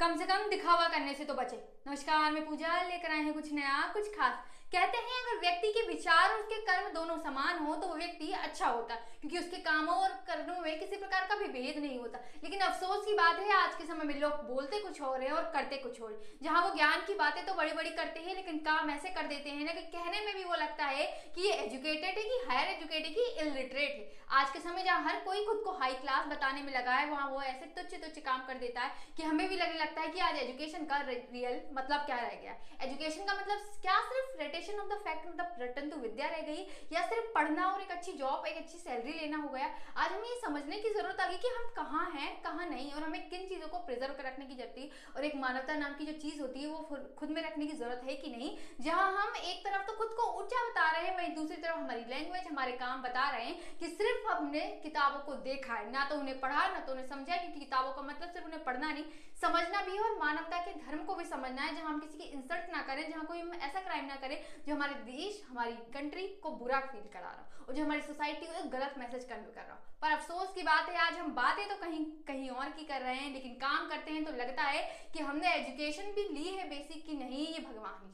कम से कम दिखावा करने से तो बचे। नमस्कार, मैं पूजा लेकर आए हैं कुछ नया, कुछ खास। कहते हैं, अगर व्यक्ति के विचार और उसके कर्म दोनों समान हो तो वो व्यक्ति अच्छा होता है क्योंकि उसके कामों और कर्मों में किसी प्रकार का भी भेद नहीं होता। लेकिन अफसोस की बात है, आज के समय में लोग बोलते कुछ और है और करते कुछ और। जहाँ वो ज्ञान की बातें तो बड़ी बड़ी करते हैं, लेकिन काम ऐसे कर देते हैं ना कि कहने में भी वो लगता है कि ये एजुकेटेड है कि हायर एजुकेटेड की इलिटरेट है। आज के समय जहाँ हर कोई खुद को हाई क्लास बताने में लगा है, वहाँ वो ऐसे तुच्छ तुच्छ काम कर देता है कि हमें भी लगने लगता है कि आज एजुकेशन का रियल मतलब क्या रह गया। एजुकेशन का मतलब क्या सिर्फ़ रेटेशन ऑफ़ द फैक्ट मतलब रटन टू विद्या रह गई या सिर्फ़ पढ़ना और एक अच्छी जॉब एक अच्छी सैलरी लेना हो गया? आज हमें ये समझने की ज़रूरत आ गई कि हम कहाँ हैं, कहाँ नहीं और हमें किन चीज़ों को प्रिजर्व कर रखने की ज़रूरत है और एक मानवता नाम की जो चीज़ होती है वो खुद में रखने की ज़रूरत है कि नहीं? जहाँ हम एक तरफ़ तो खुद को ऊँचा बता रहे हैं, वहीं दूसरी तरफ़ हमारी लैंग्वेज हमारे काम बता रहे हैं कि सिर्फ़ हमने किताबों को देखा है, ना तो उन्हें पढ़ा, ना तो उन्हें समझा, क्योंकि किताबों का मतलब सिर्फ़ उन्हें पढ़ना नहीं, समझना भी है और मानवता के धर्म को भी समझना है, जहाँ हम किसी की इंसल्ट ना करें, जहाँ कोई हम ऐसा क्राइम ना करें, जो हमारे देश, हमारी कंट्री को बुरा फील करा रहा और जो हमारी सोसाइटी को एक गलत मैसेज कन्वे कर रहा पर अफसोस की बात है, आज हम बातें तो कहीं कहीं और की कर रहे हैं, लेकिन काम करते हैं तो लगता है कि हमने एजुकेशन भी ली है बेसिक की, नहीं, ये भगवान ही